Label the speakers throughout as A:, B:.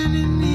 A: shining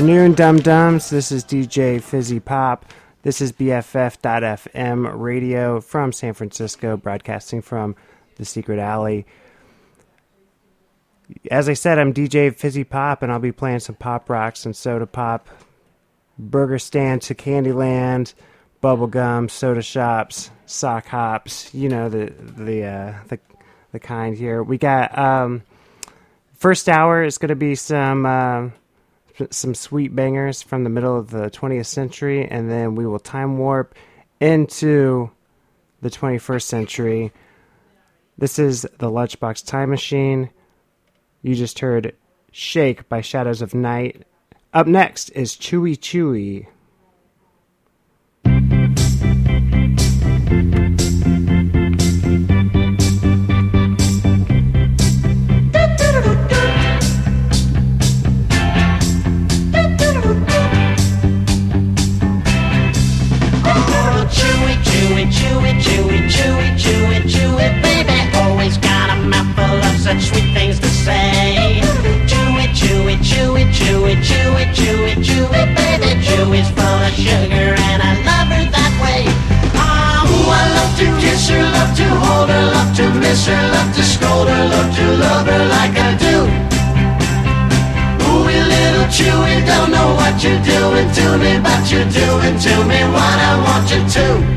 B: afternoon, dum dums. This is DJ Fizzy Pop. This is BFF.FM radio from San Francisco, broadcasting from the Secret Alley. As I said, I'm DJ Fizzy Pop, and I'll be playing some pop rocks and soda pop, burger stand to Candyland, bubblegum, soda shops, sock hops. You know the the uh, the the kind here. We got um, first hour is going to be some. Uh, some sweet bangers from the middle of the 20th century, and then we will time warp into the 21st century. This is the Lunchbox Time Machine. You just heard Shake by Shadows of Knight. Up next is Chewy Chewy.
C: Me, but you're doing to me what I want you to.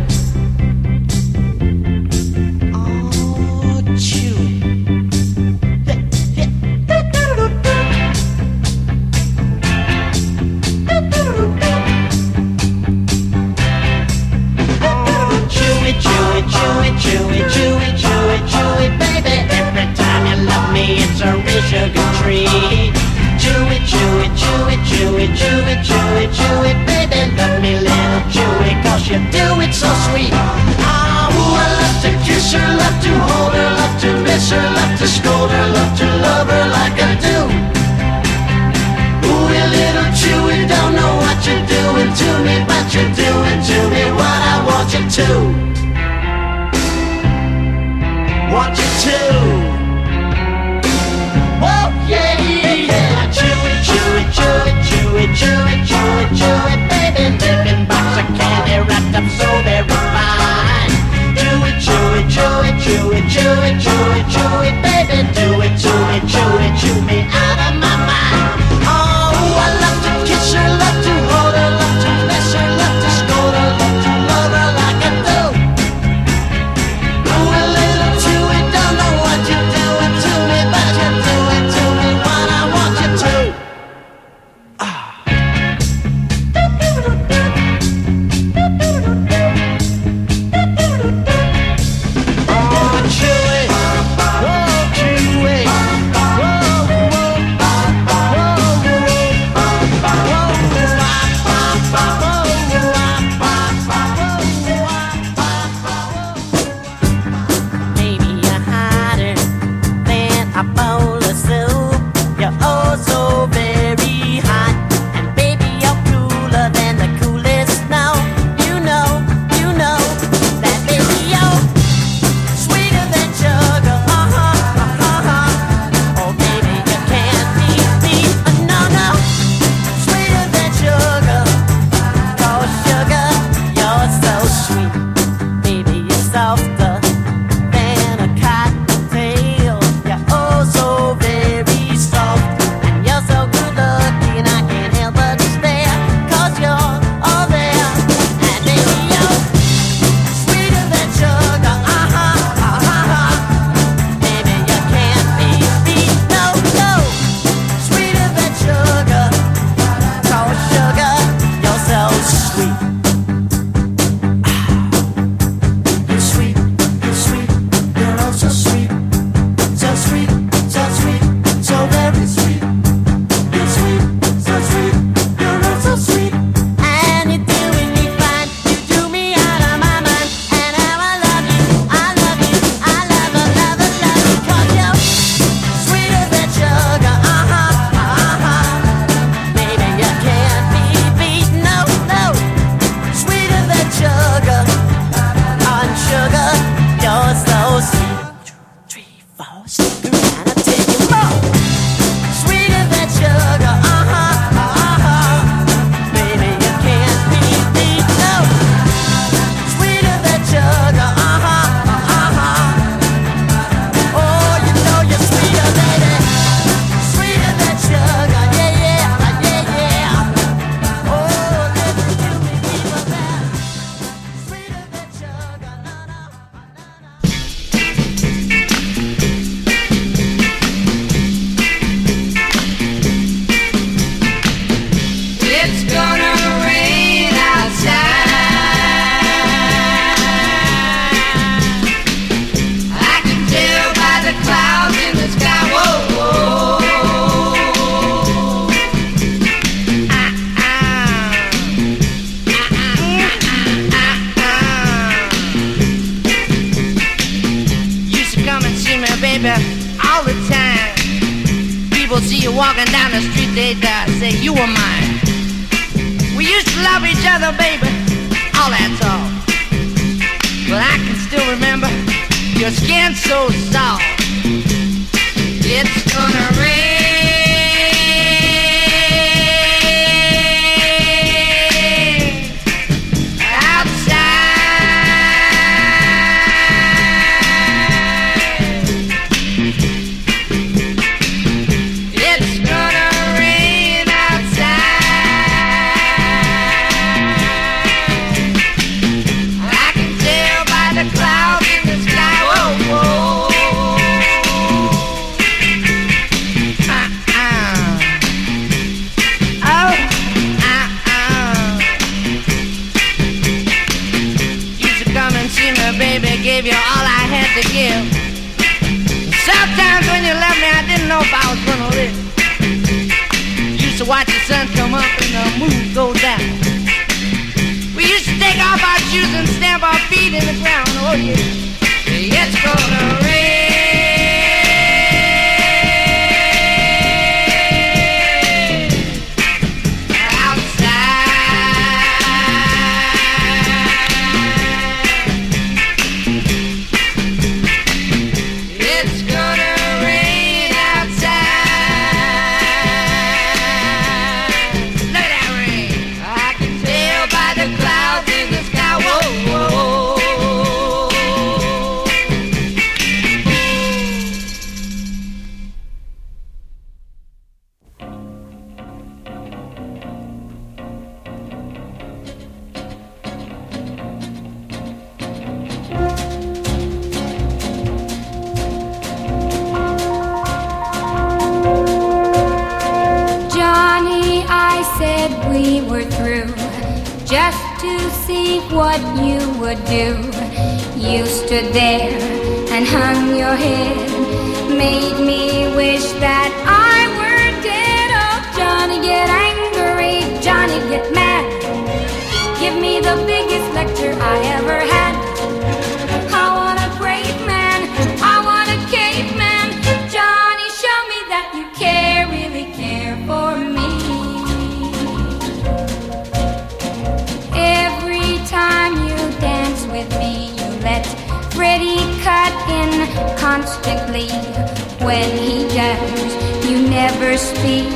D: never?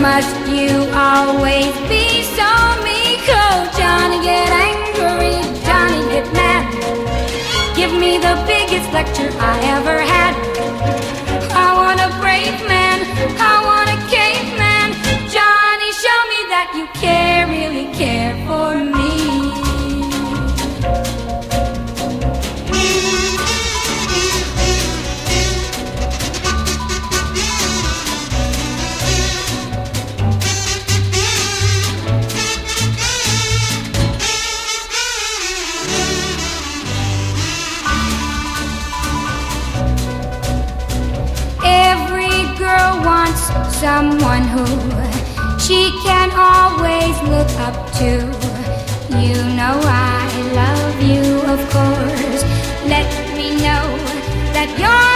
D: Must you always be so meek? Oh, Johnny, get angry, Johnny, get mad. Give me the biggest lecture I ever had. someone who she can always look up to. You know I love you, of course. Let me know that you're.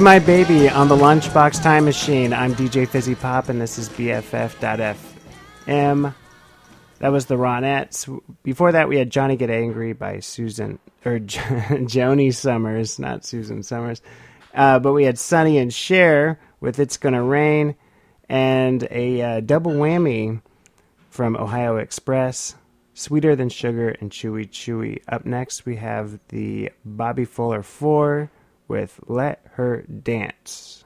E: My Baby on the Lunchbox Time Machine. I'm DJ Fizzy Pop, and this is BFF.FM. That was the Ronettes. Before that, we had Johnny Get Angry by Susan, or Joanie Sommers, not Susan Summers. Uh, but we had Sonny and Cher with It's Gonna Rain, and a uh, double whammy from Ohio Express. Sweeter Than Sugar and Chewy Chewy. Up next, we have the Bobby Fuller 4 with Let Her Dance.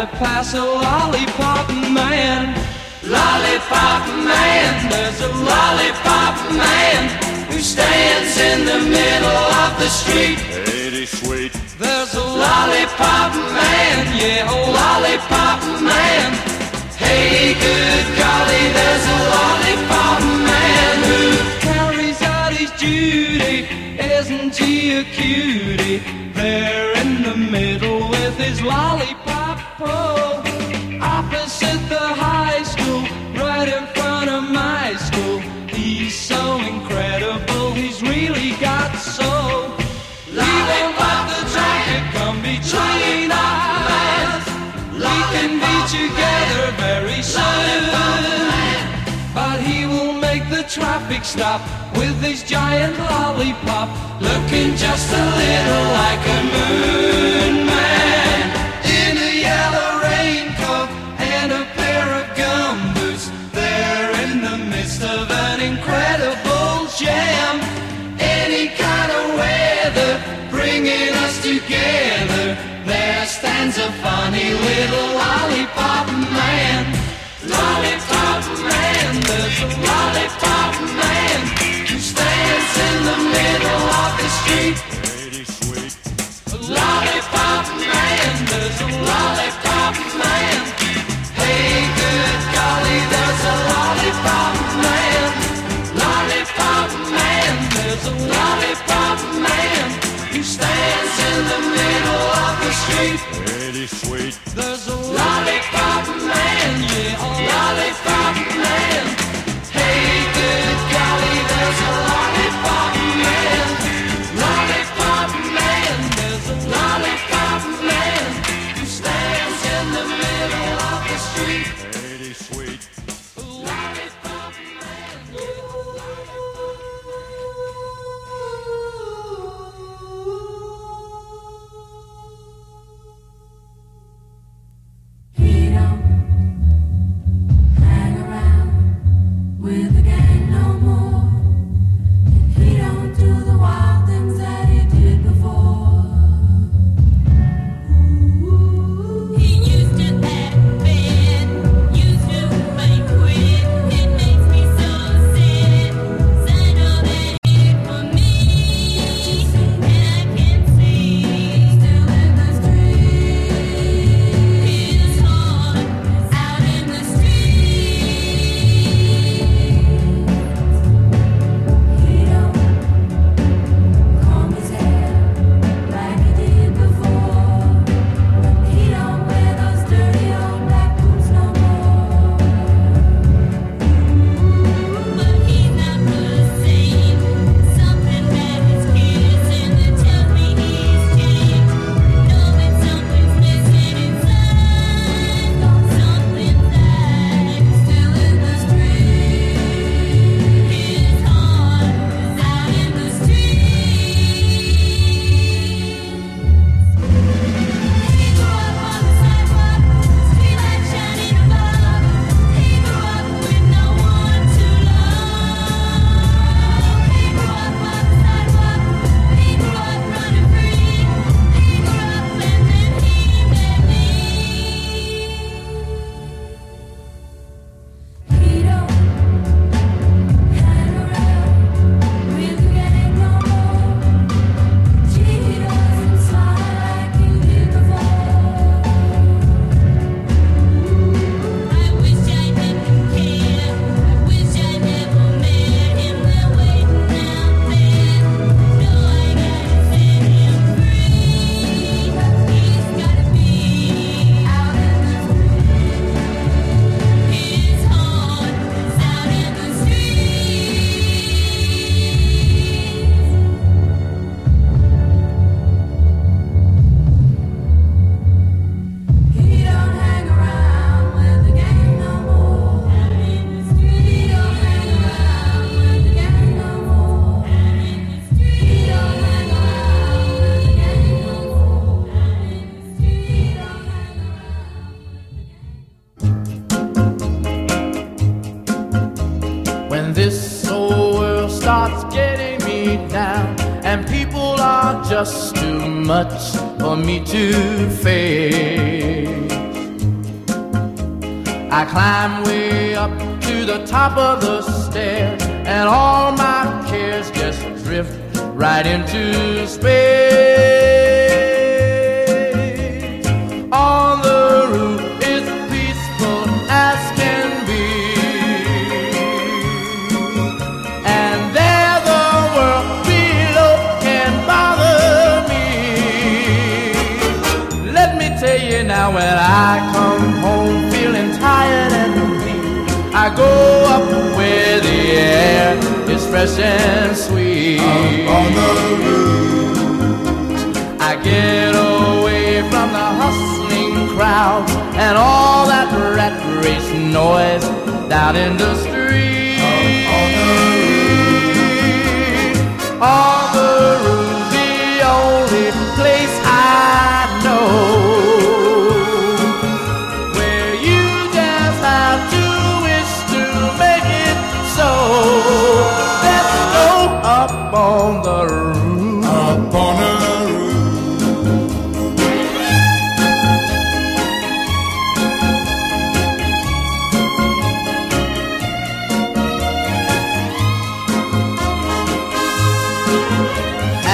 F: To
G: pass a lollipop man. Lollipop man, there's a lollipop man who stands in the middle of the street.
H: Pretty sweet.
G: There's a lollipop man, yeah, a lollipop man. Hey, good golly, there's a lollipop man who carries out his duty. Isn't he a cutie? There stop with his giant lollipop, looking just a little like a moon man. In a yellow raincoat and a pair of gum boots, they're in the midst of an incredible jam. Any kind of weather bringing us together. There stands a funny little lollipop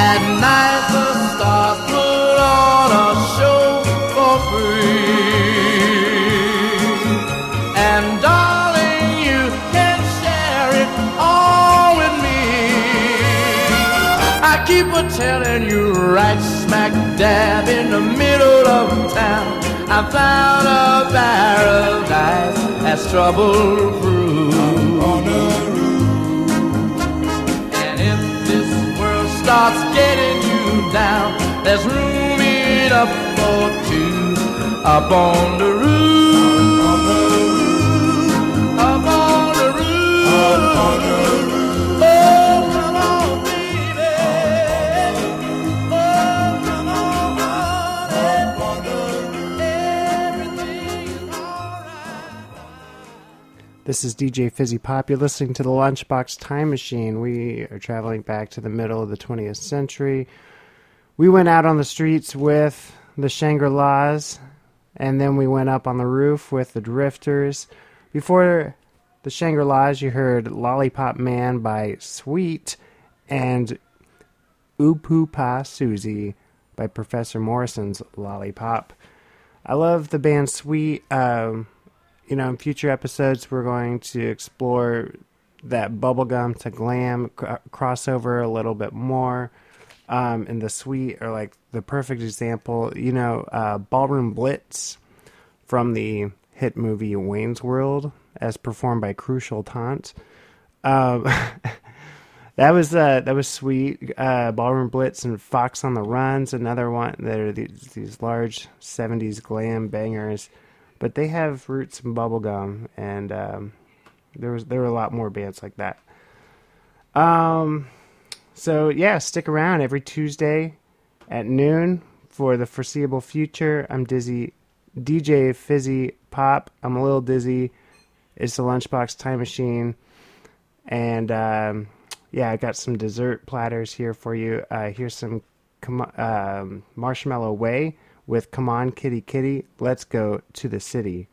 G: At night the stars put on a show for free. And darling, you can share it all with me. I keep a telling you right smack dab in the middle of town. I found a paradise that's trouble starts getting you down, there's room enough for two up on the roof.
B: This is DJ Fizzy Pop. You're listening to the Lunchbox Time Machine. We are traveling back to the middle of the 20th century. We went out on the streets with the Shangri-Las, and then we went up on the roof with the Drifters. Before the Shangri-Las, you heard Lollipop Man by Sweet and Oo-Poo-Pah Susie by Professor Morrison's Lollipop. I love the band Sweet. Um, you know, in future episodes, we're going to explore that bubblegum to glam cr- crossover a little bit more. Um, and the Sweet are like the perfect example. You know, uh, Ballroom Blitz from the hit movie Wayne's World, as performed by Crucial Taunt. Um, that was uh, that was sweet. Uh, Ballroom Blitz and Fox on the Run's another one. They're these, these large '70s glam bangers, but they have roots in bubblegum, and um, there was there were a lot more bands like that. Um, so yeah, stick around every Tuesday at noon for the foreseeable future. I'm Dizzy, DJ Fizzy Pop. I'm a little dizzy. It's the Lunchbox Time Machine, and um, yeah, I got some dessert platters here for you. Uh, here's some um, Marshmallow Way with "Come On, Kitty Kitty, Let's Go to the City."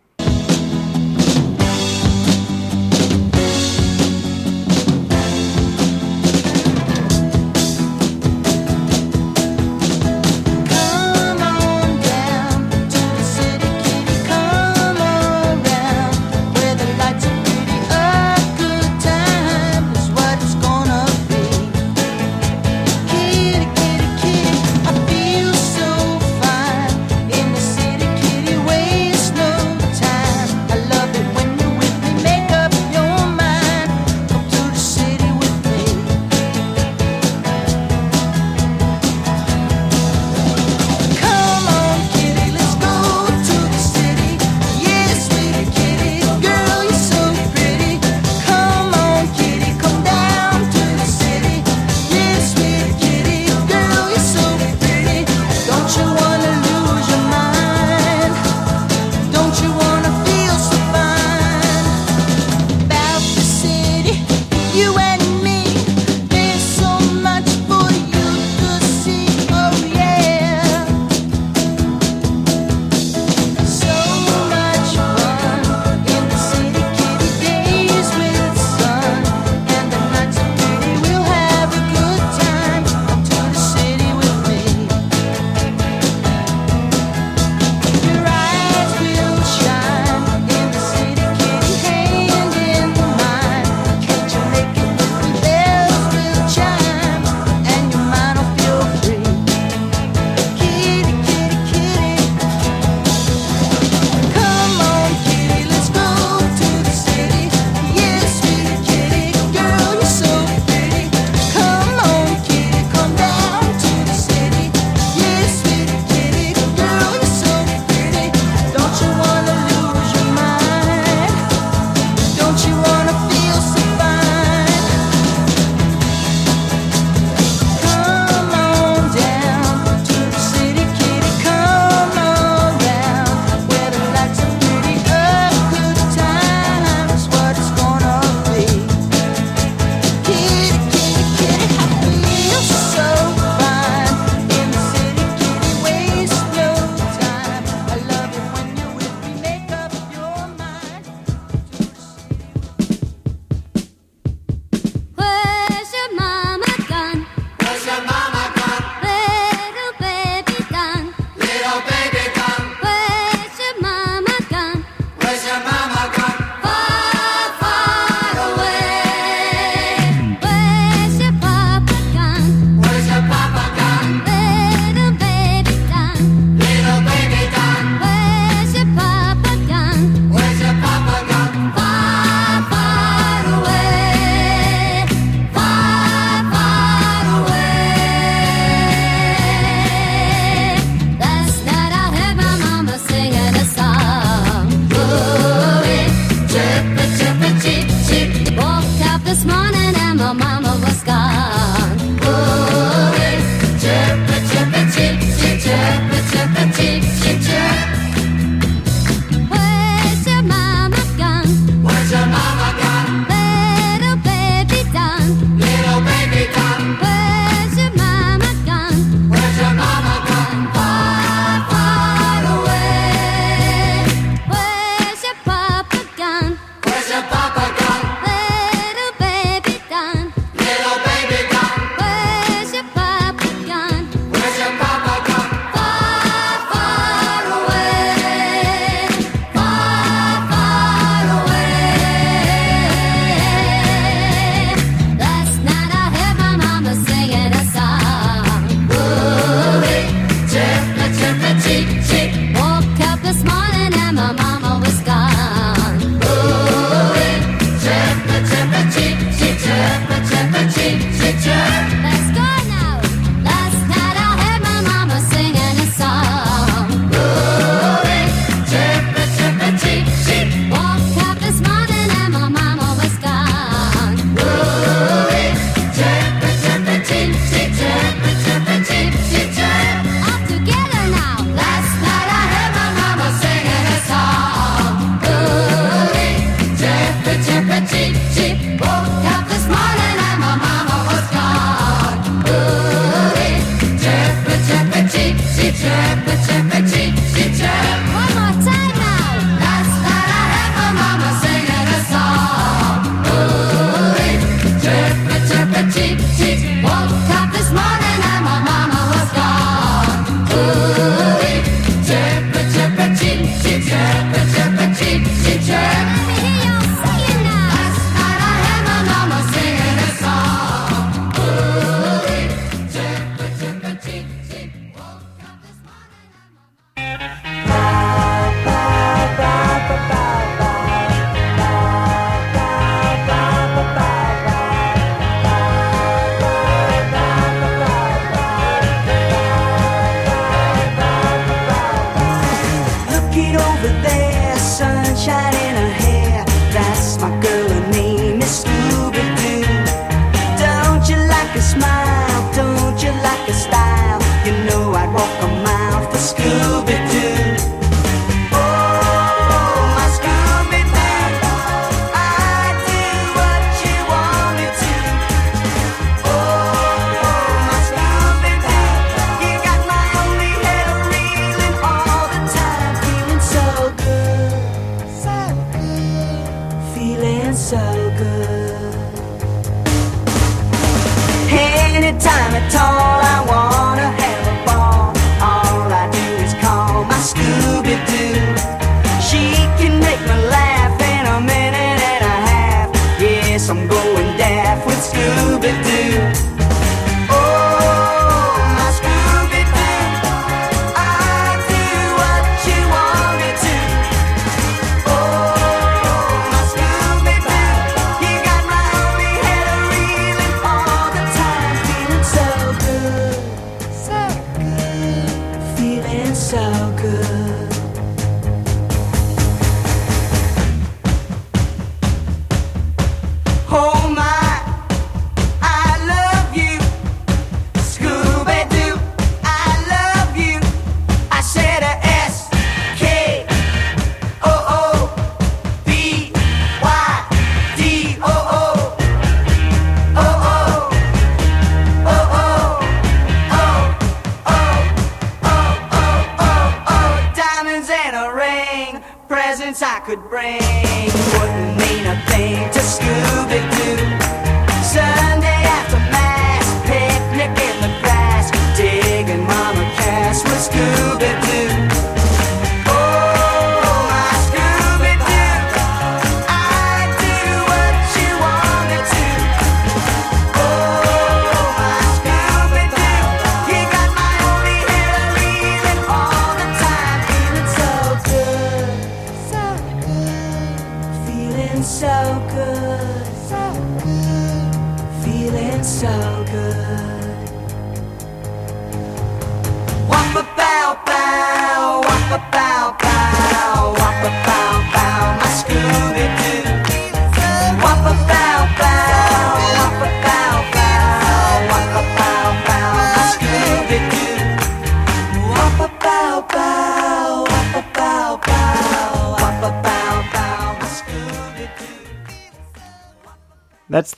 I: What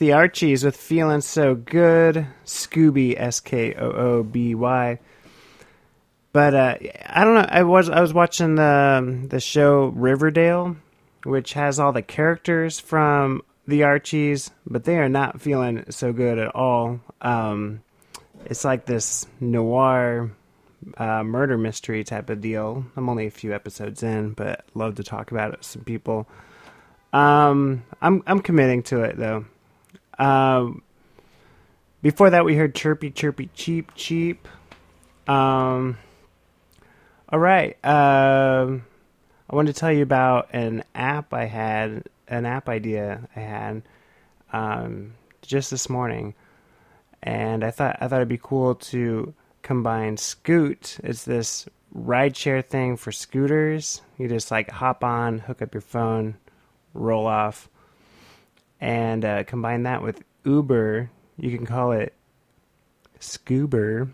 I: the
B: Archies with Feeling So Good, Scooby, S K O O B Y. But uh, I don't know. I was I was watching the the show Riverdale, which has all the characters from the Archies, but they are not feeling so good at all. Um, it's like this noir uh, murder mystery type of deal. I'm only a few episodes in, but love to talk about it with some people. Um, I'm I'm committing to it though. Um, before that, we heard Chirpy Chirpy Cheep Cheep. Um, all right. Um, I wanted to tell you about an app I had, an app idea I had um, just this morning, and I thought I thought it'd be cool to combine Scoot. It's this rideshare thing for scooters. You just like hop on, hook up your phone, roll off and uh, combine that with Uber, you can call it Scoober.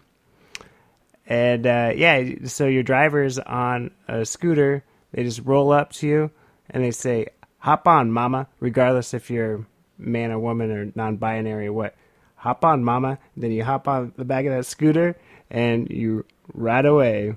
B: And uh, yeah, so your driver's on a scooter, they just roll up to you and they say, "Hop on, mama," regardless if you're man or woman or non-binary or what. Hop on, mama. Then you hop on the back of that scooter and you ride away.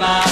J: oh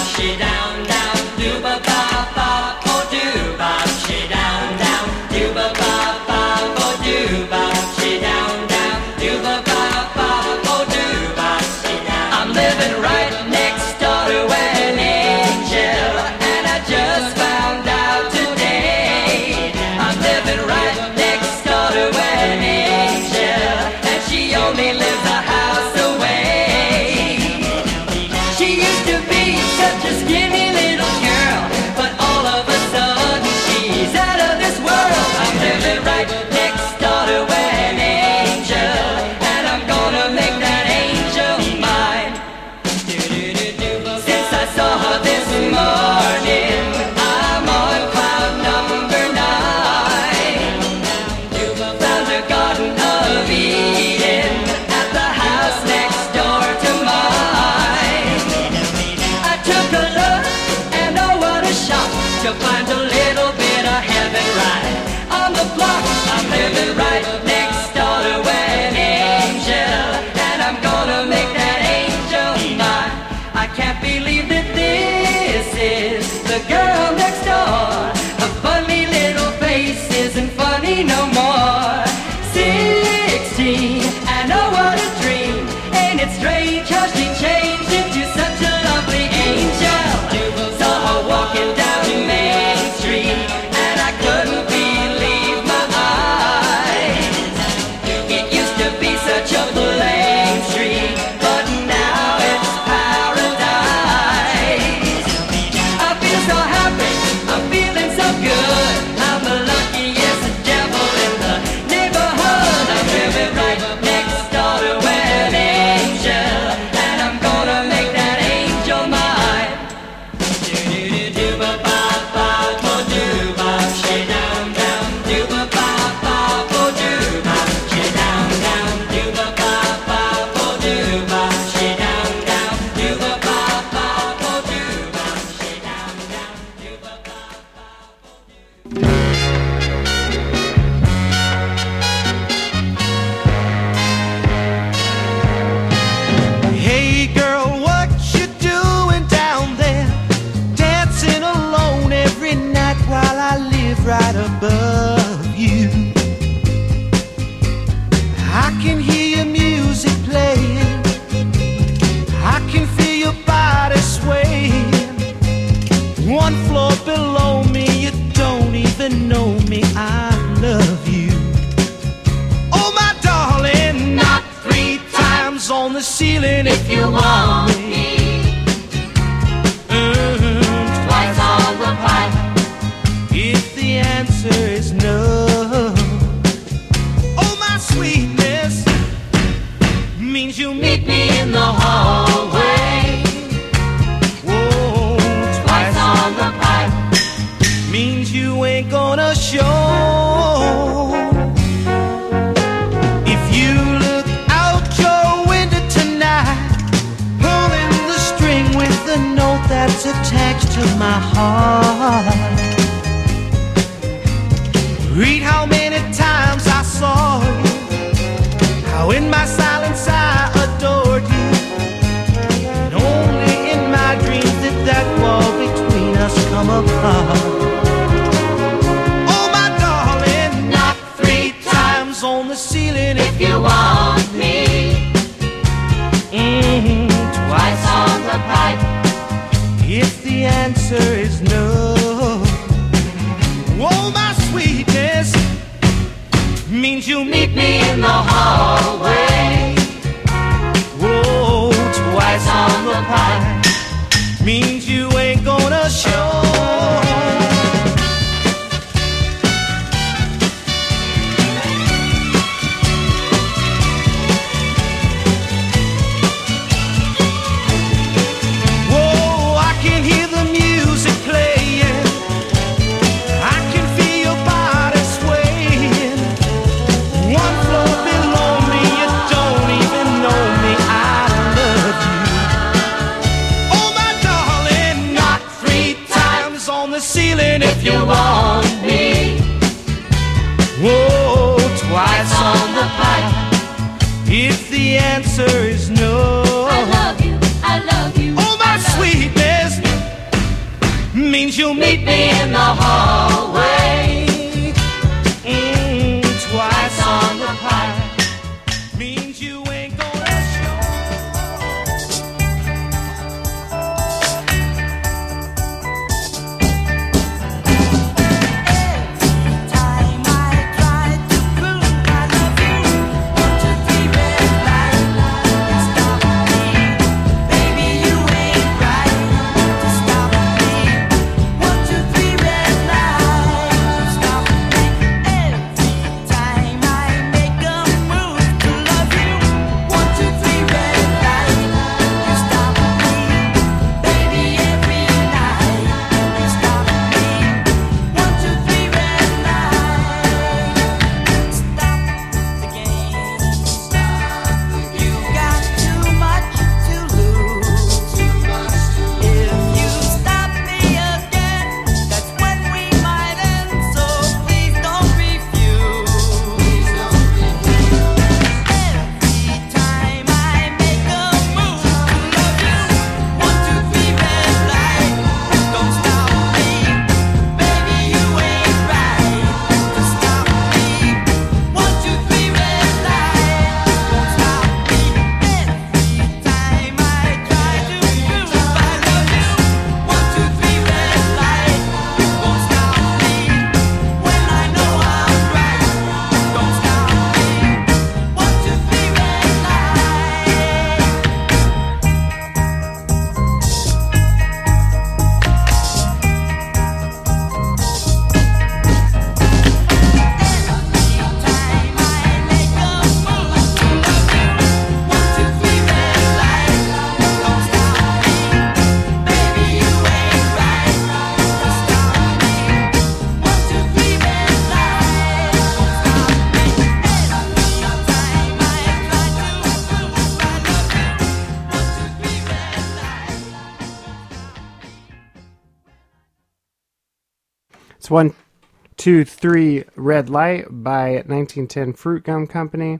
I: two, three, Red Light
B: by 1910 Fruitgum Company.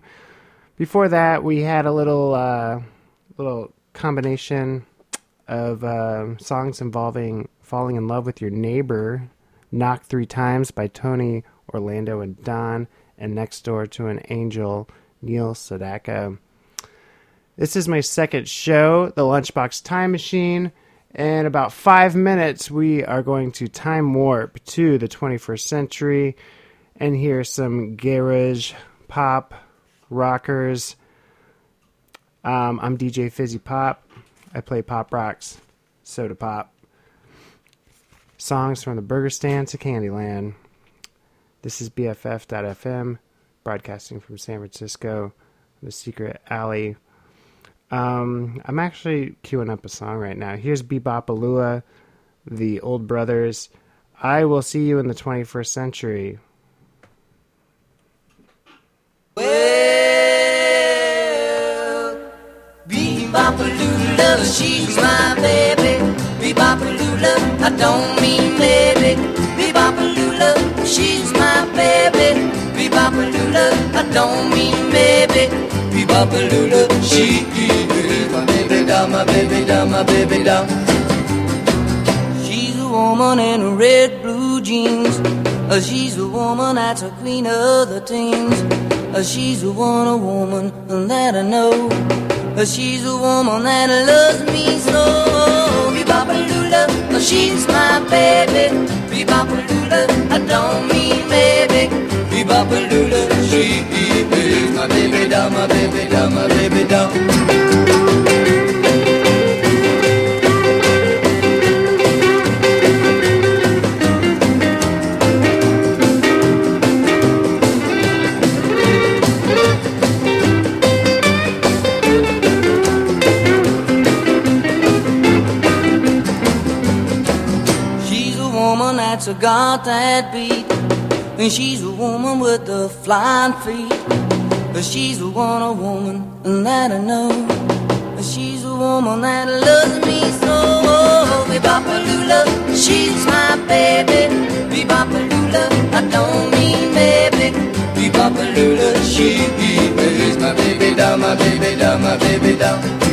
B: Before that, we had a little, uh, little combination of uh, songs involving falling in love with your neighbor. Knock Three Times by Tony Orlando and Dawn, and Next Door to an Angel, Neil Sedaka. This is my second show, The Lunchbox Time Machine. In about five minutes, we are going to time warp to the 21st century and hear some garage, pop, rockers. Um, I'm DJ Fizzy Pop. I play pop rocks, soda pop. Songs from the burger stand to Candyland. This is BFF.FM, broadcasting from San Francisco, the secret alley. Um, I'm actually queuing up a song right now. Here's Bebopalula, the Old Brothers. I will see you in the 21st century.
I: Well, Bebopalula, she's my baby. Bebopalula, I don't mean maybe. Bebopalula, she's my baby. Bebopalula, I don't mean maybe. Bebopalula, she is my baby doll, my baby doll, my baby doll. She's a woman in red blue jeans. Uh, she's a woman that's a queen of the teens. Uh, she's a one a woman that I know. Uh, she's a woman that loves me so. Bebopalula, she's my baby. Bebopalula, I don't mean maybe. Bebopalula, she is my baby doll, my baby doll, my baby doll. She's a woman that's a got that beat. And she's a woman with the flying feet. But she's the one a woman that I know. But she's a woman that loves me so. Bebopalula, she's my baby. Bebopalula, I don't mean maybe. Bebopalula, she is my baby doll, my baby doll, my baby doll.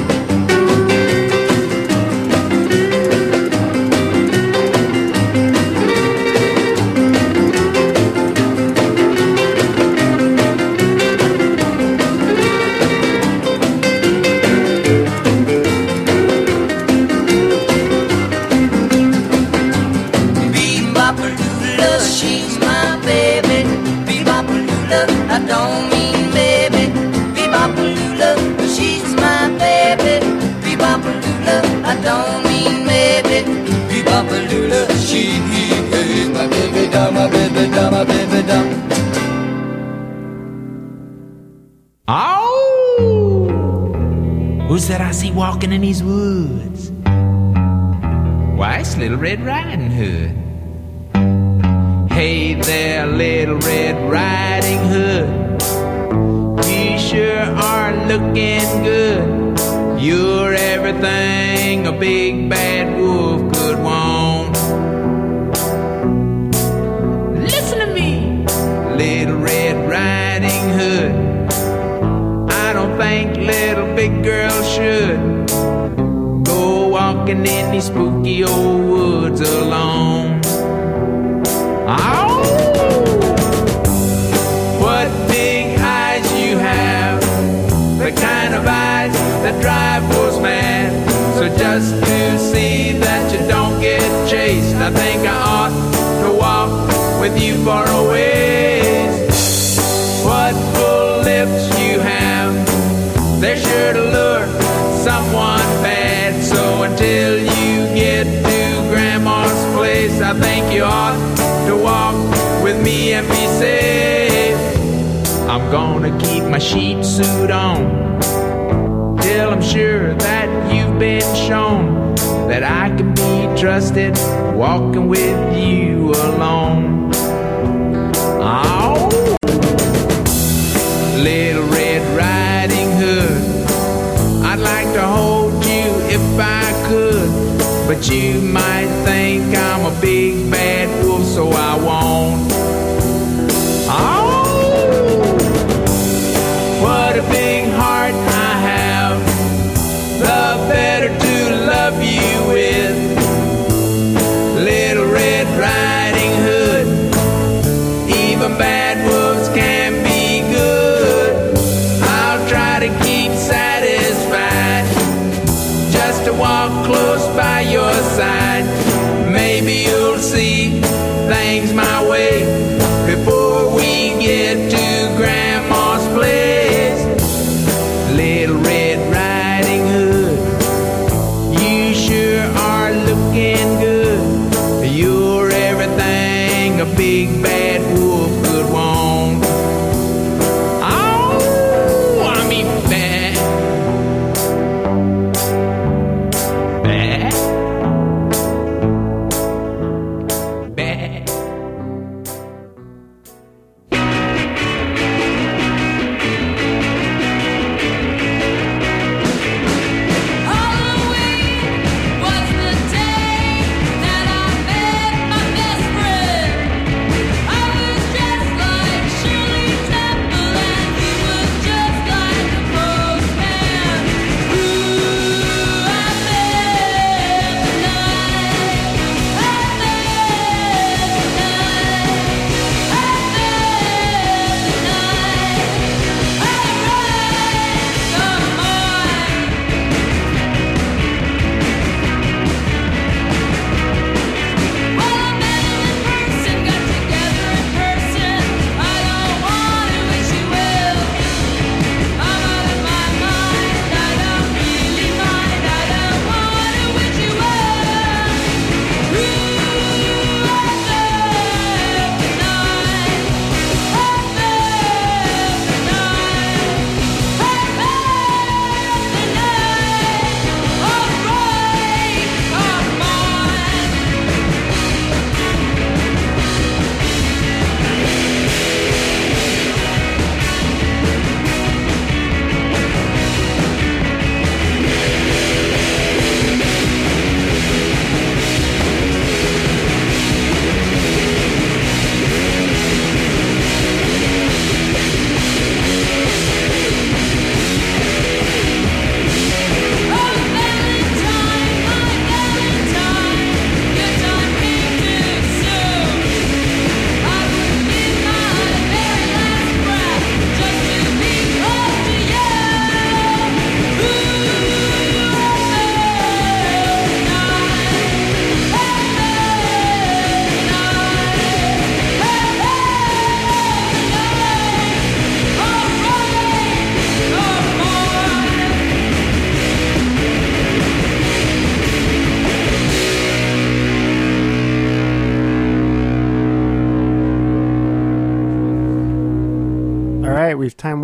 G: Dubba bibba.
A: Oh! Who's that I see walking in these woods? Why, it's Little Red Riding Hood. Hey there, Little Red Riding Hood. You sure are looking good. You're everything a big bad girls should go walking in these spooky old woods alone. Ow! What big eyes you have, the kind of eyes that drive wolves mad. So just to see that you don't get chased, I think I ought to walk with you for a I think you ought to walk with me and be safe. I'm gonna keep my sheep suit on till I'm sure that you've been shown that I can be trusted walking with you alone. Oh, little Red Riding Hood, I'd like to hold you if I could, but you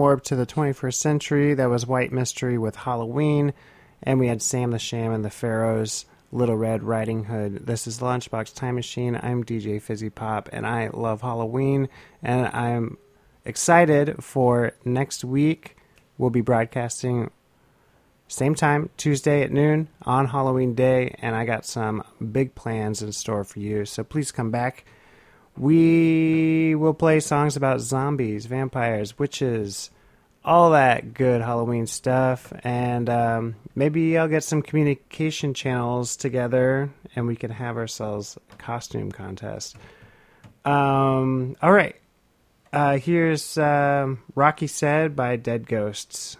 B: warped to the 21st century. That was White Mystery with Halloween, and we had Sam the Sham and the Pharaohs, Little Red Riding Hood. This is Lunchbox Time Machine. I'm DJ Fizzy Pop, and I love Halloween, and I'm excited for next week. We'll be broadcasting same time, Tuesday at noon on Halloween Day, and I got some big plans in store for you. So please come back. We will play songs about zombies, vampires, witches, all that good Halloween stuff, and um, maybe I'll get some communication channels together, and we can have ourselves a costume contest. Um, all right, uh, here's um, Rocky Said by Dead Ghosts.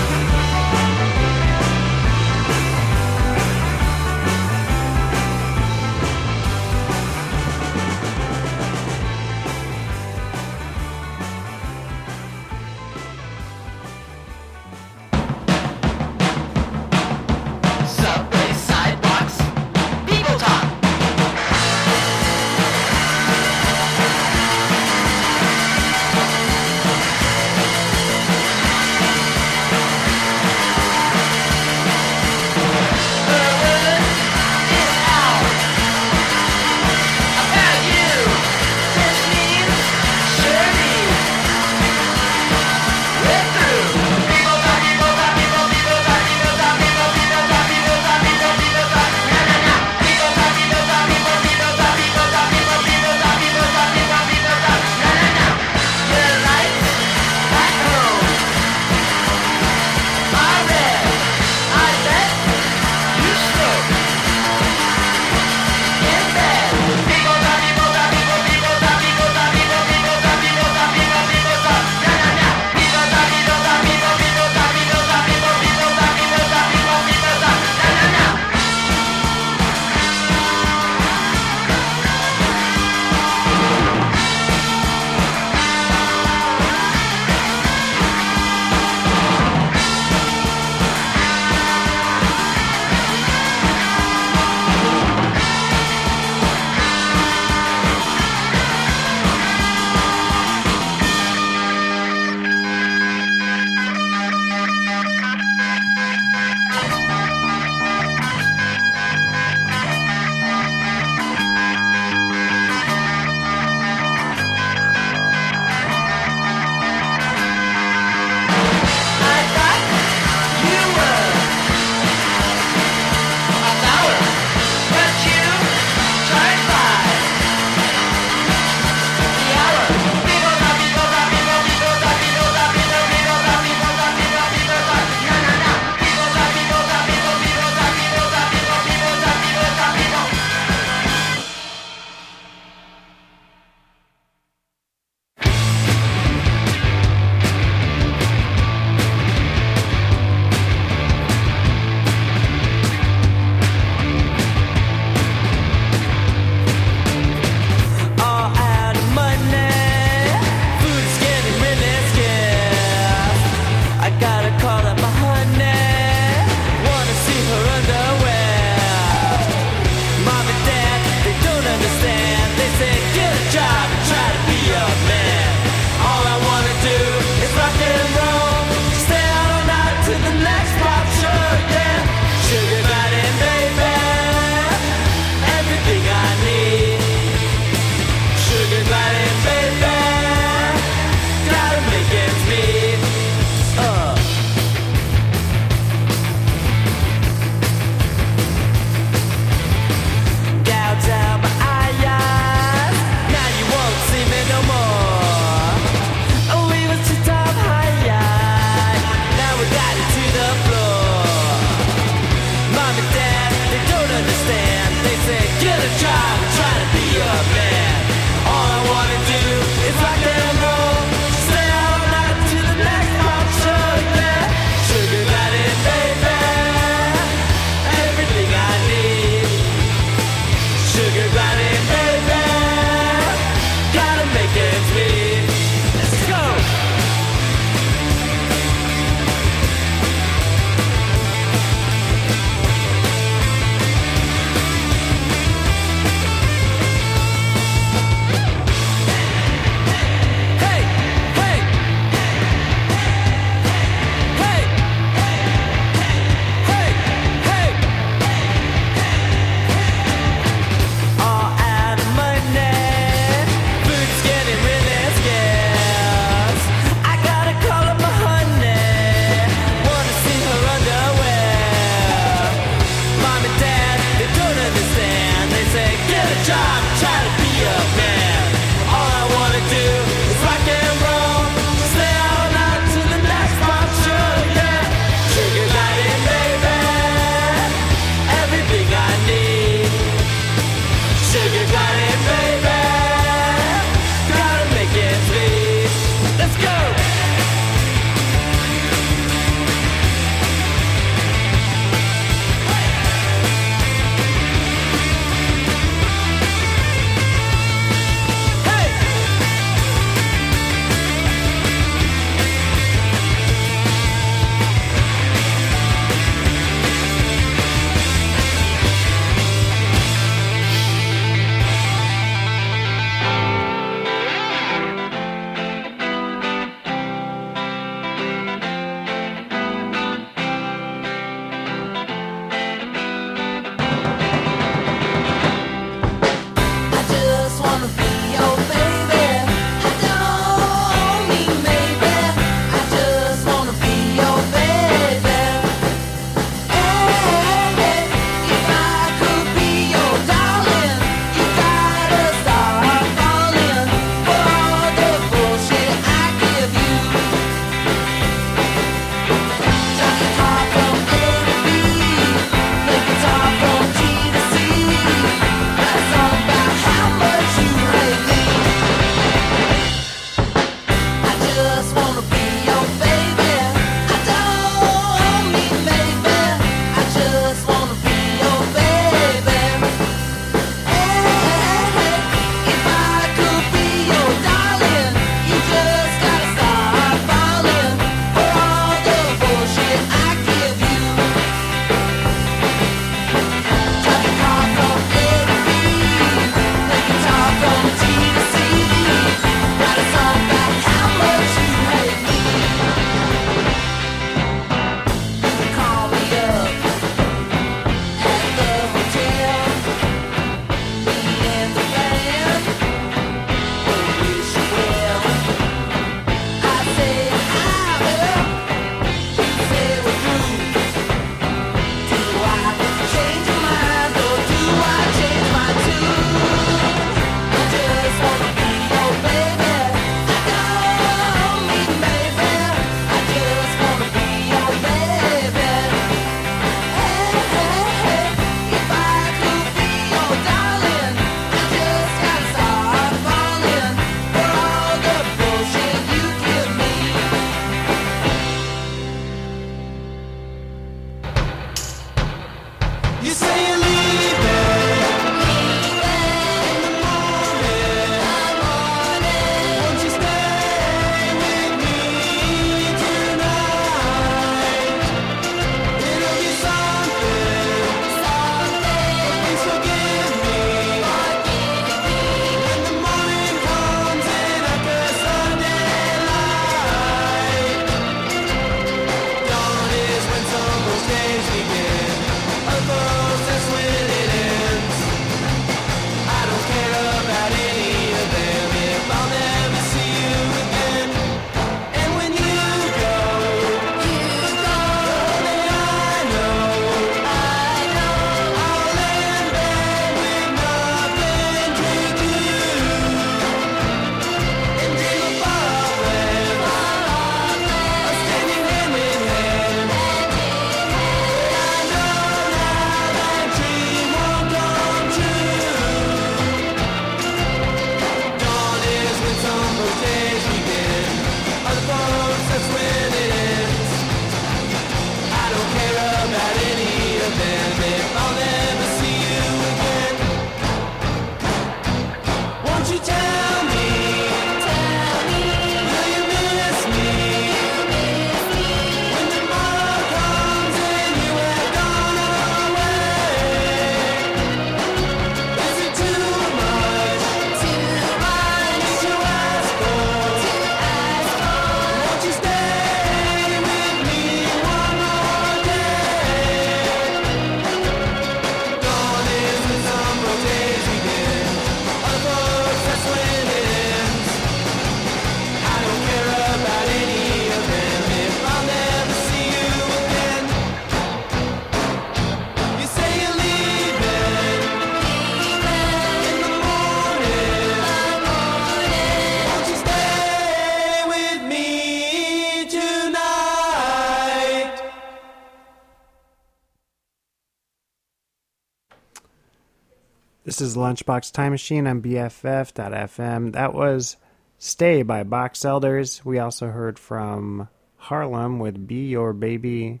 B: This is Lunchbox Time Machine on BFF.FM. That was Stay by Box Elders. We also heard from Harlem with Be Your Baby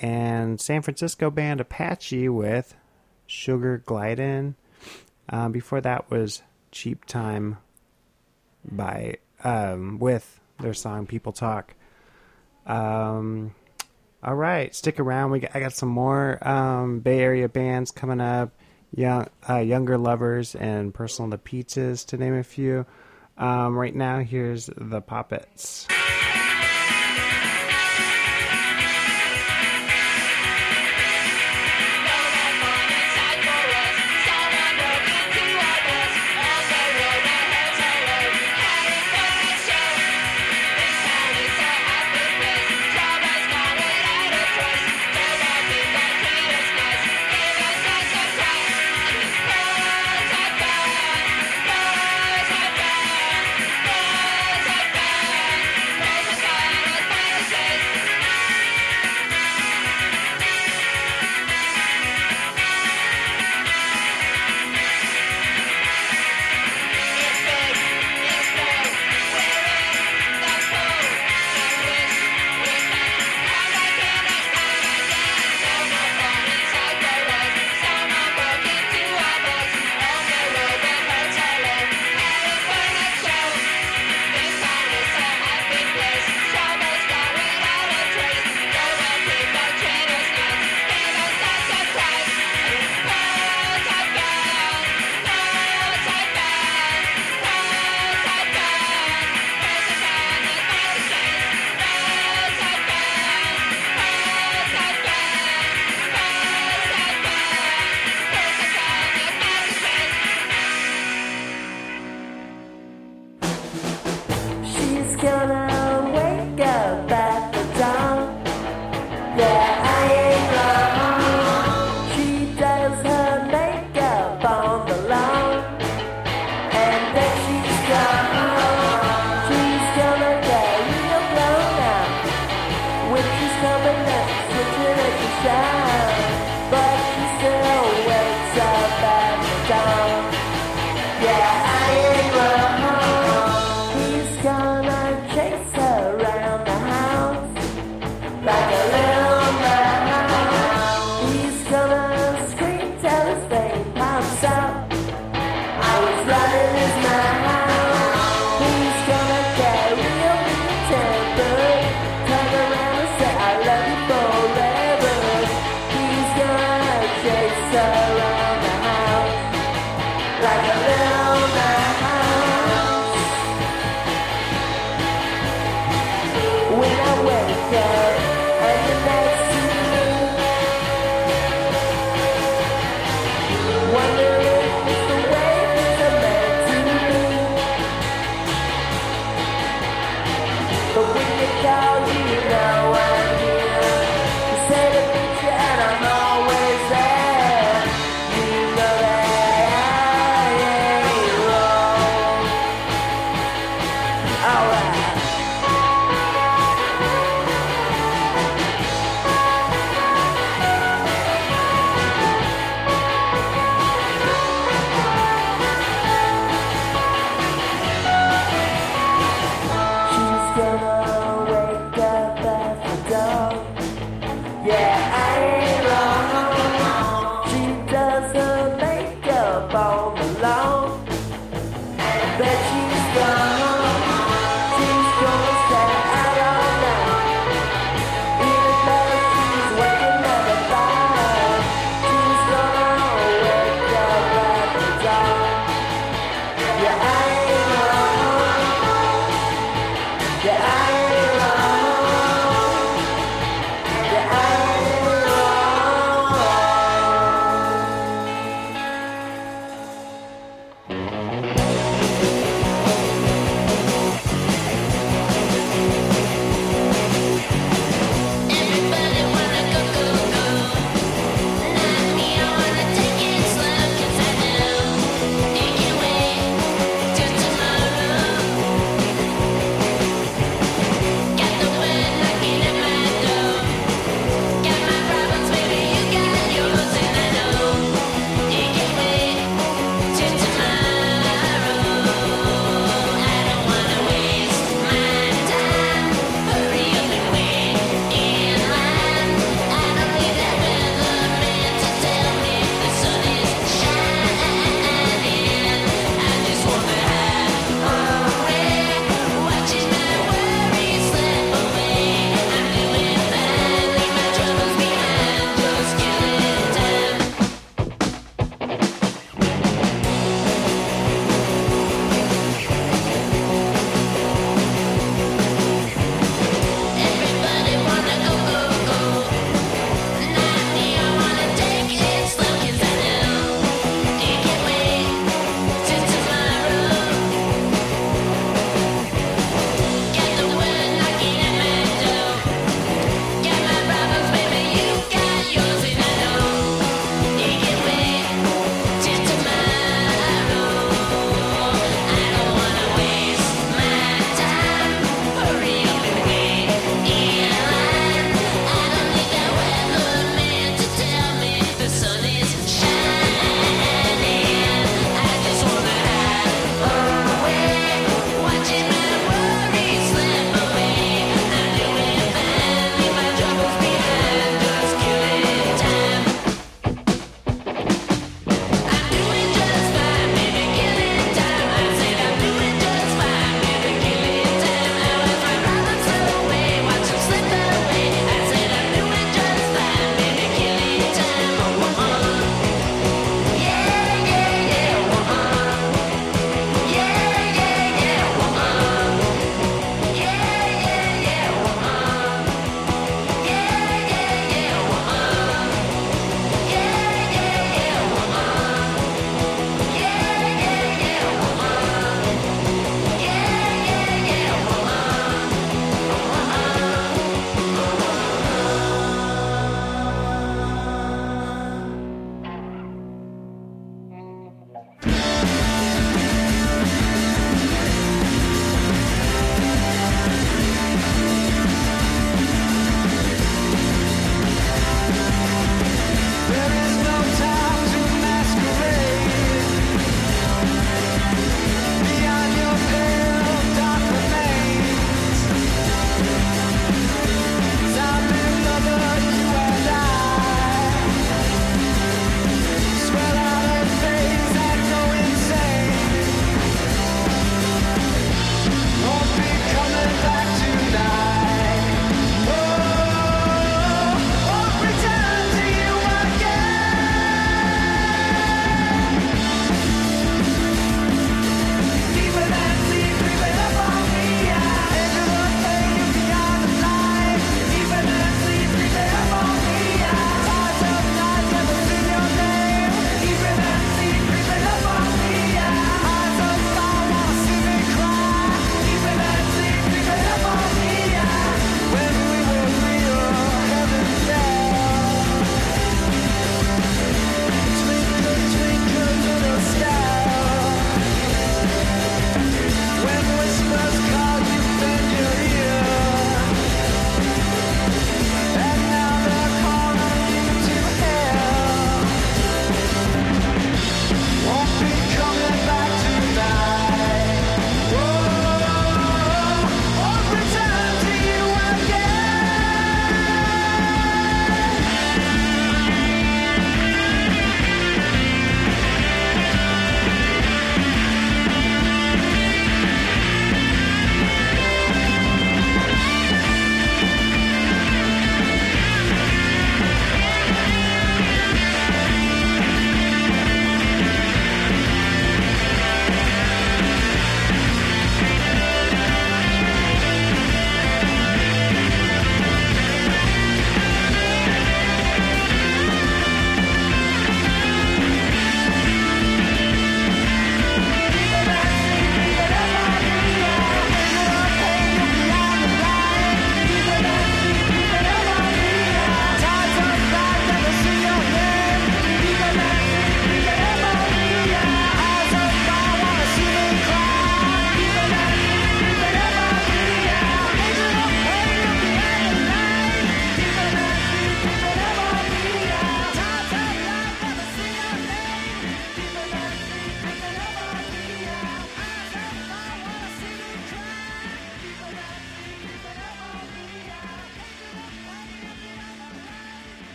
B: and San Francisco band Apache with Sugar Glidin'. Um, before that was Cheap Time by um, with their song People Talk. Um, all right, stick around. We got, I got some more um, Bay Area bands coming up. Young, uh, younger lovers and personal the pizzas to name a few. Um, right now, here's the Poppets.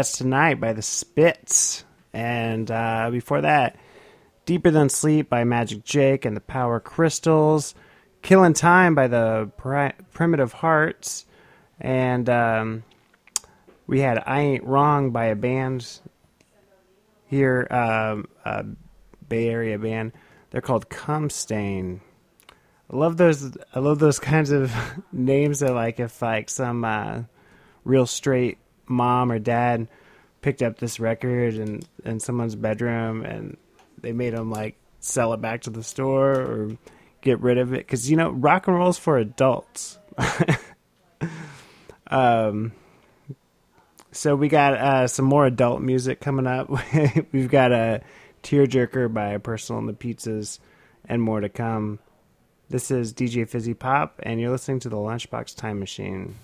K: That's Tonight by the Spits. And uh, before that, Deeper Than Sleep by Magic Jake and the Power Crystals. Killing Time by the Pri- Primitive Hearts. And um, we had I Ain't Wrong by a band here, um, a Bay Area band. They're called Cum Stain. I love those. I love those kinds of names that, like, if like some uh, real straight mom or dad picked up this record in in someone's bedroom and they made them like sell it back to the store or get rid of it because you know rock and roll's for adults. um. So we got uh, some more adult music coming up. We've got a tearjerker by Personal and the Pizzas, and more to come. This is DJ Fizzy Pop, and you're listening to the Lunchbox Time Machine.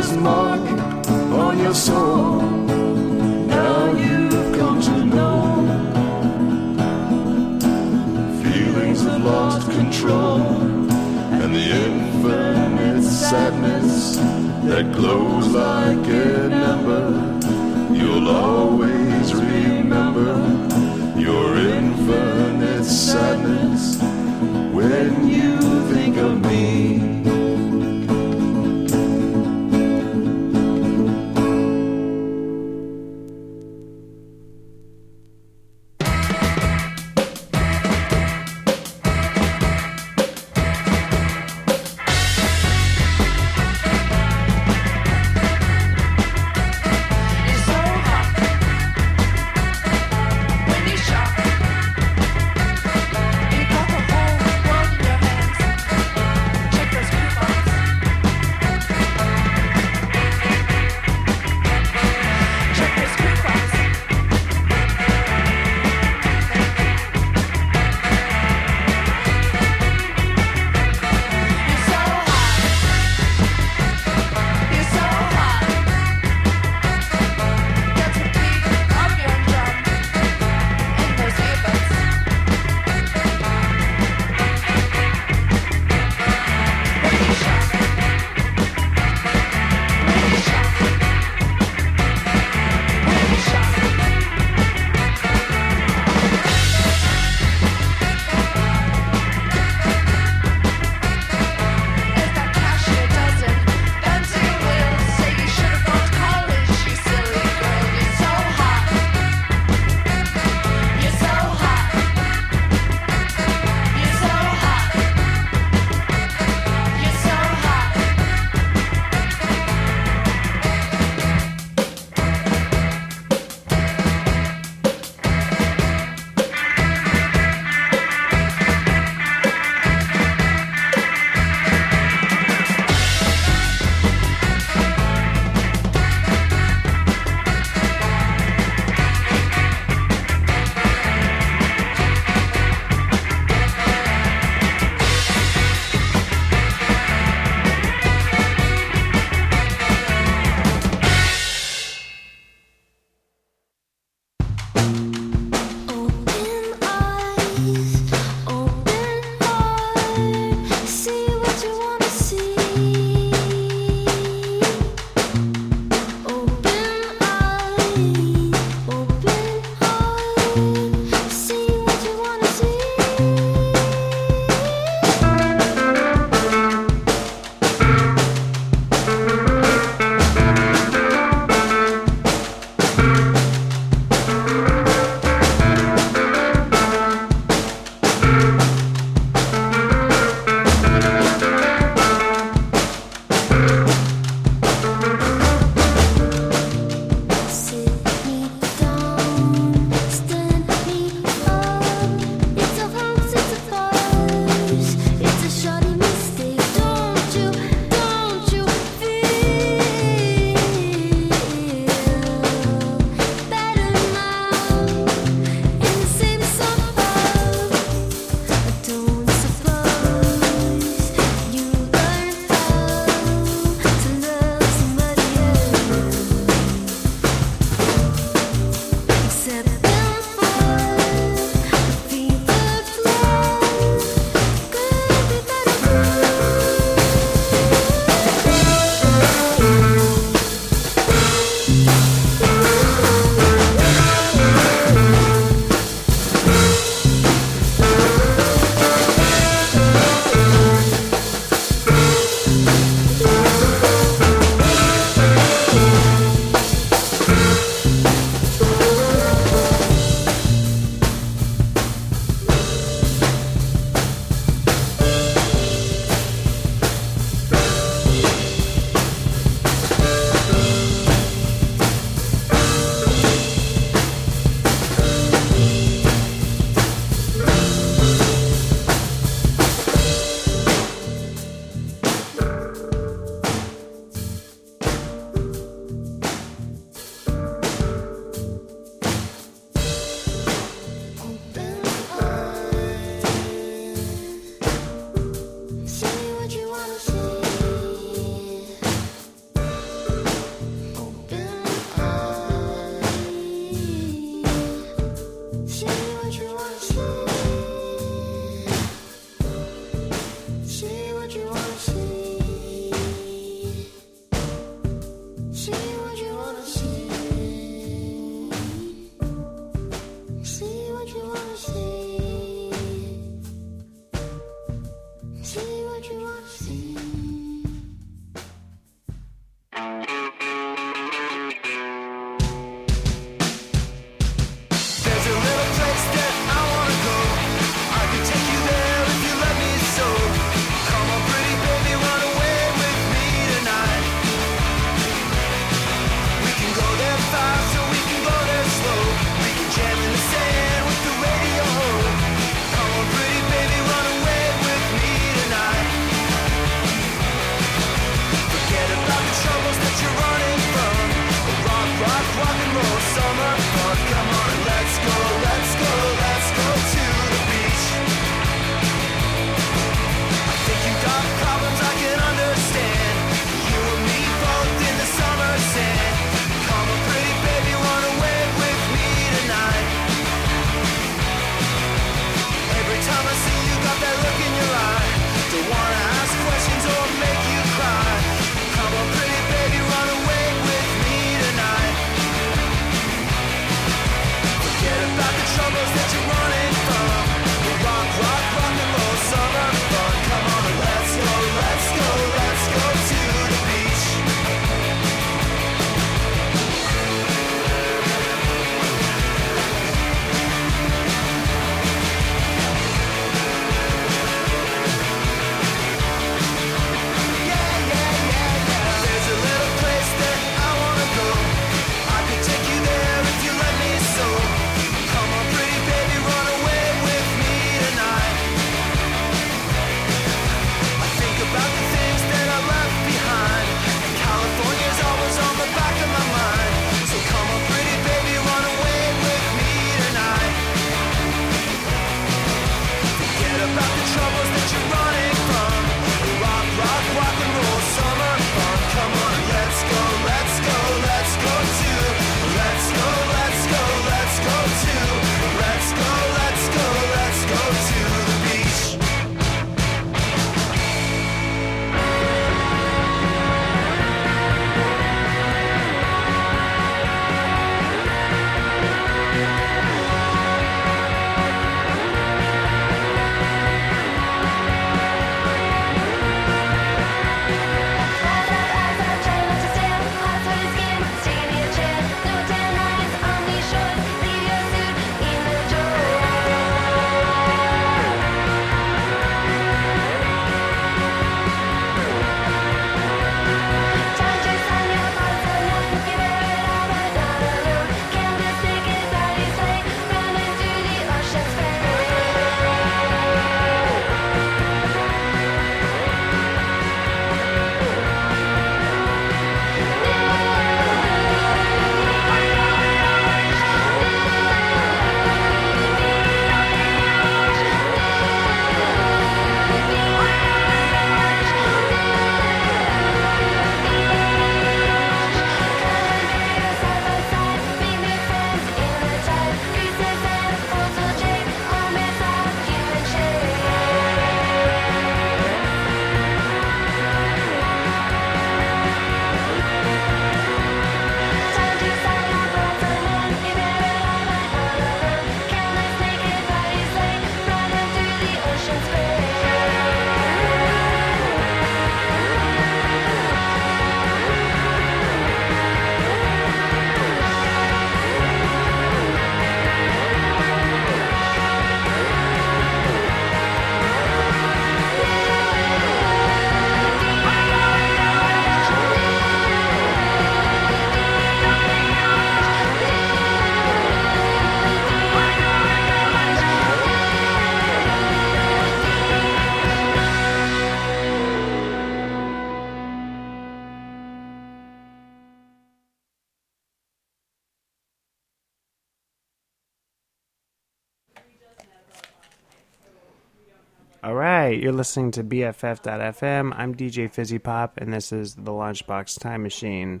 B: You're listening to BFF.FM. I'm DJ Fizzy Pop, and this is the Lunchbox Time Machine.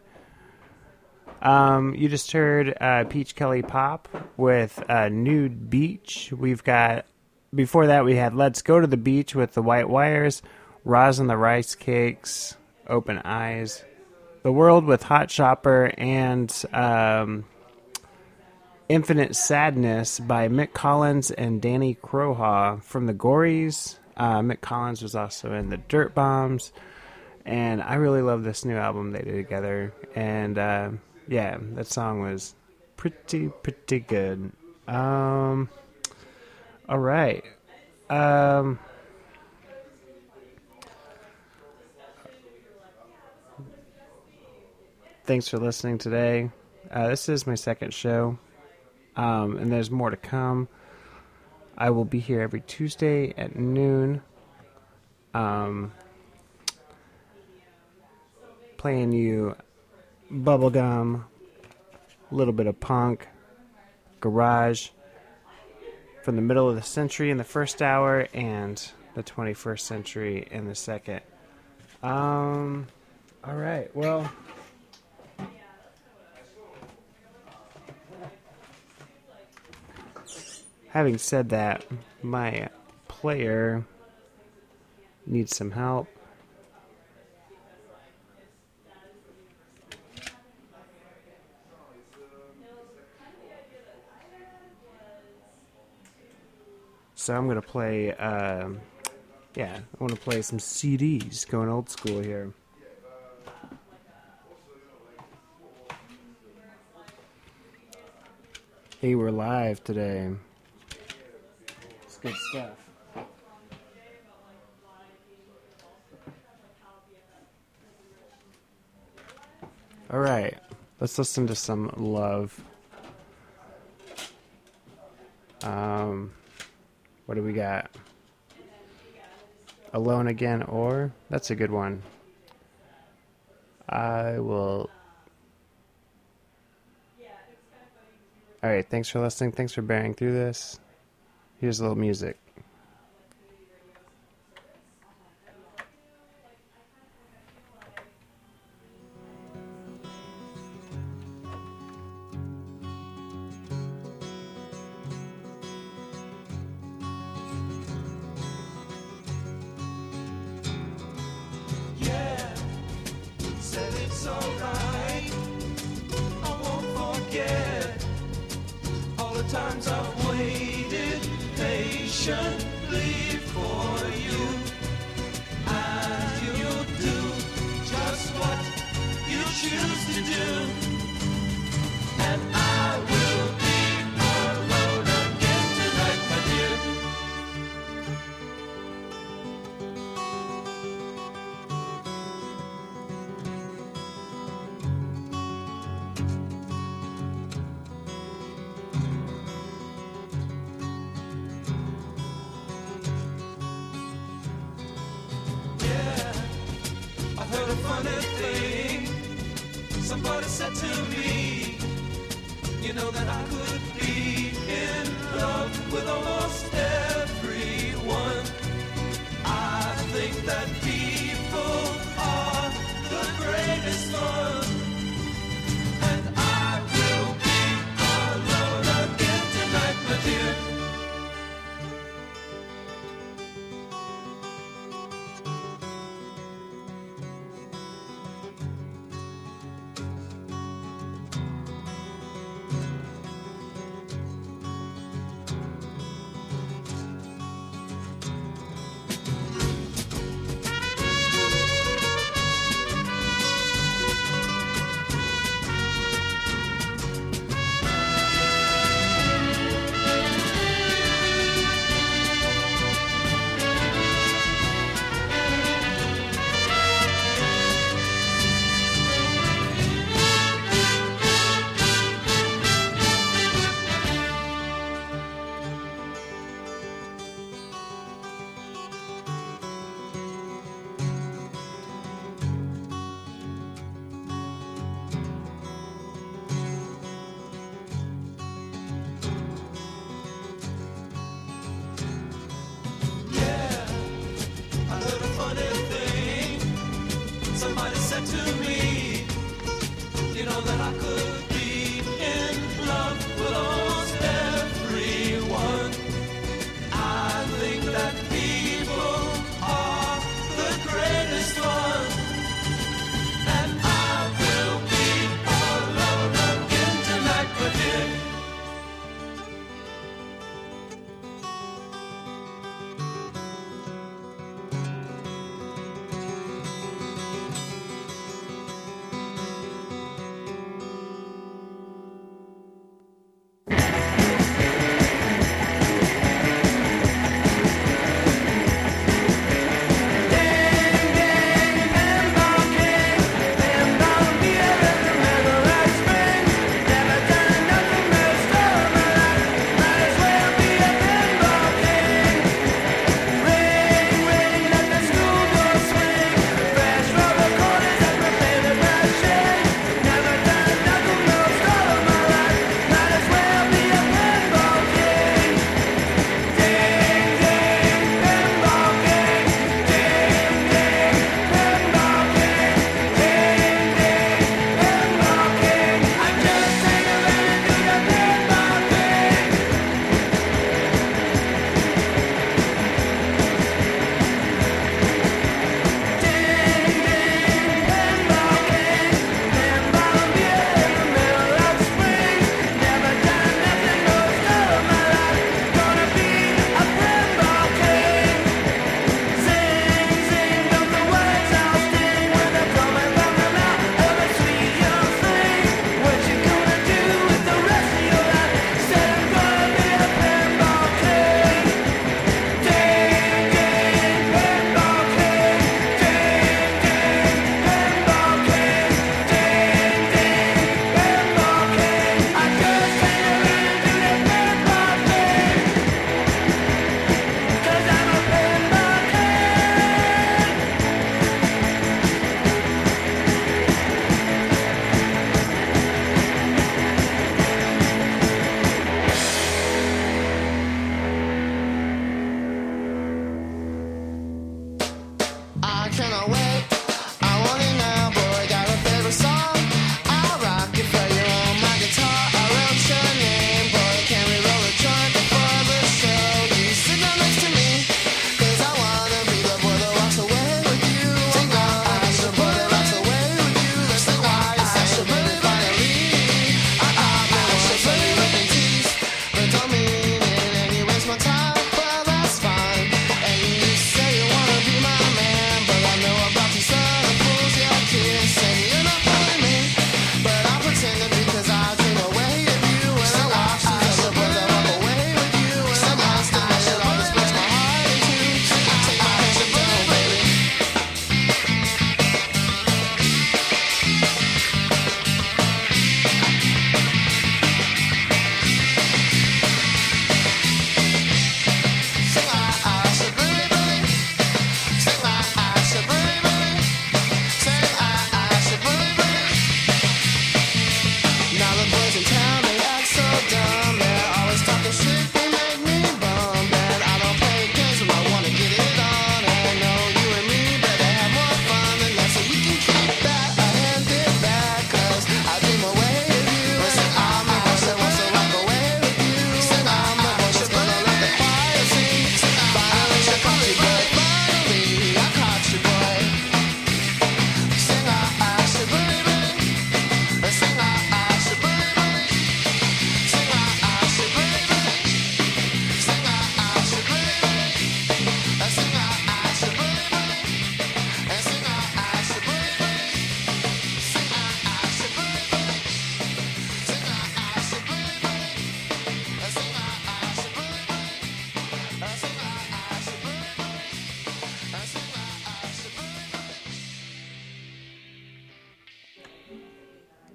B: Um, you just heard uh, Peach Kelly Pop with uh, Nude Beach. We've got, before that, we had Let's Go to the Beach with the White Wires, Roz and the Rice Cakes, Open Eyes, The World with Hot Shopper, and um, Infinite Sadness by Mick Collins and Danny Kroha from the Gories. Uh, Mick Collins was also in the Dirt Bombs, and I really love this new album they did together. And uh, yeah, that song was pretty pretty good. Um, all right. Um, thanks for listening today. Uh, this is my second show um, and there's more to come. I will be here every Tuesday at noon, um, playing you bubblegum, a little bit of punk, garage, from the middle of the century in the first hour and the 21st century in the second. Um, all right, well. Having said that, my player needs some help. So I'm gonna play. Um, yeah, I want to play some CDs, going old school here. Hey, we're live today. Good stuff. All right, let's listen to some love. Um, what do we got? Alone again, or that's a good one. I will. All right, thanks for listening. Thanks for bearing through this. Here's a little music.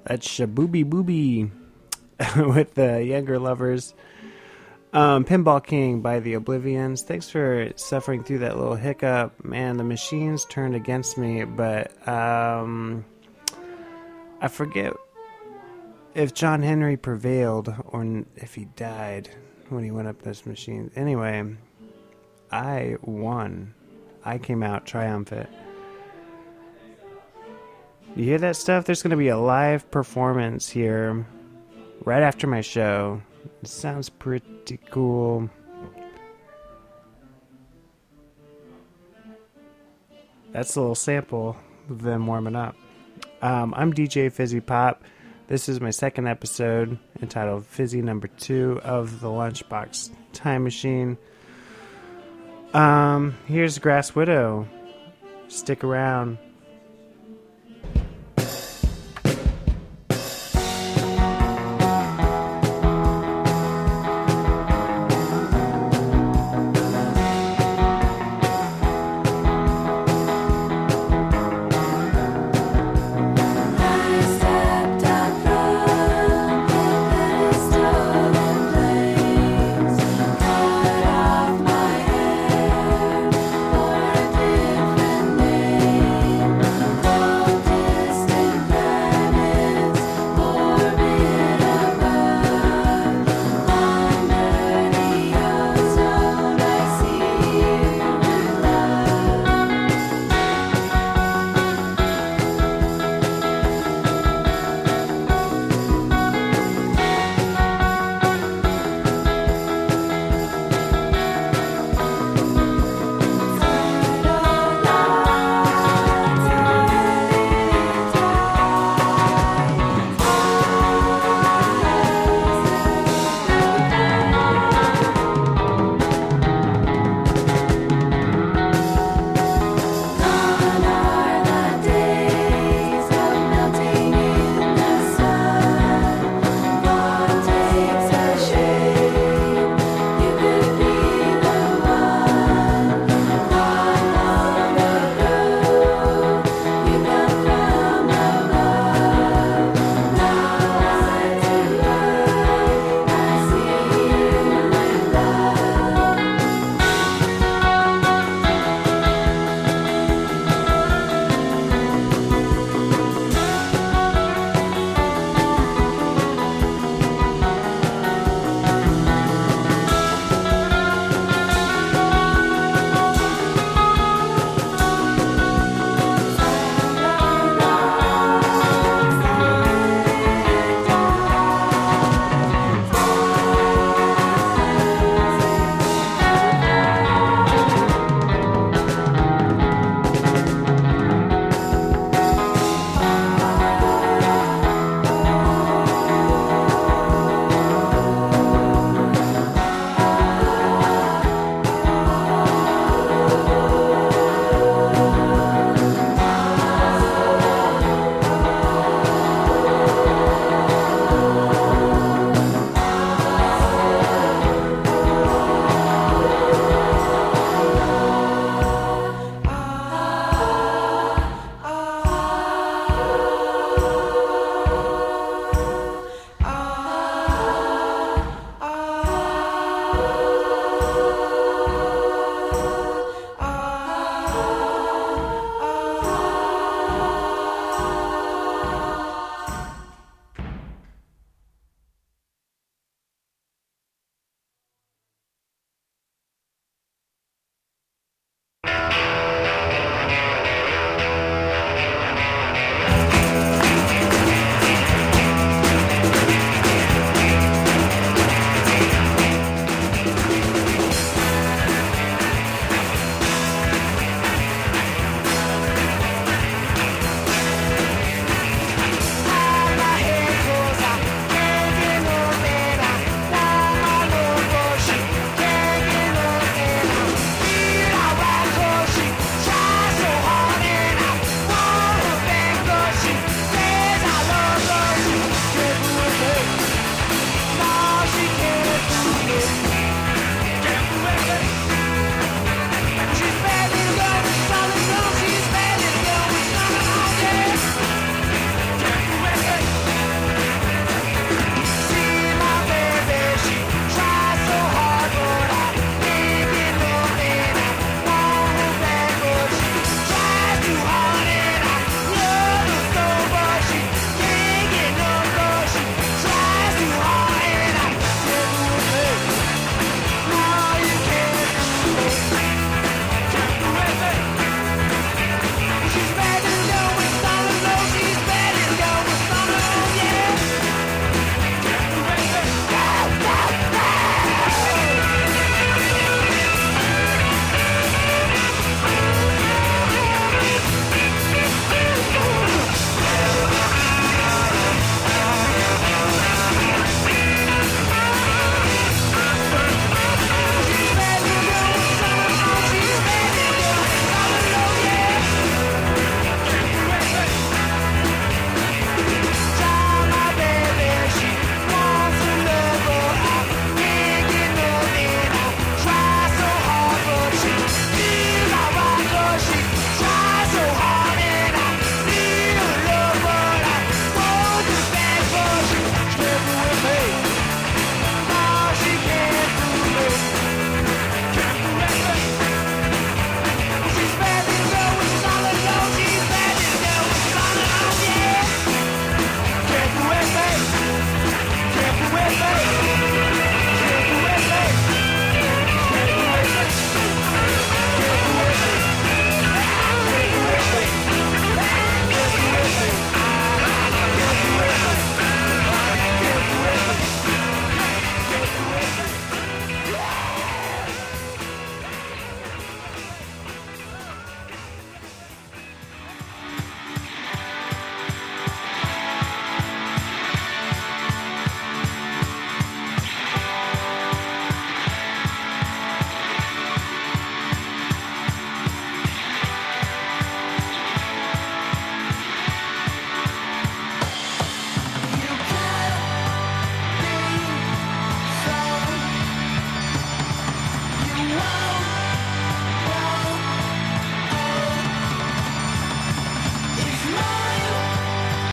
L: That's
B: Shabooby Booby with the Younger Lovers. Um, Pinball King by the Oblivions. Thanks for suffering through that little hiccup. Man, the machines turned against me, but um, I forget if John Henry prevailed or if he died when he went up those machines. Anyway, I won. I came out triumphant. You hear that stuff? There's going to be a live performance here right after my show. It sounds pretty cool. That's a little sample of them warming up. Um, I'm DJ Fizzy Pop. This is my second episode entitled Fizzy Number Two of the Lunchbox Time Machine. Um, here's Grass Widow. Stick around.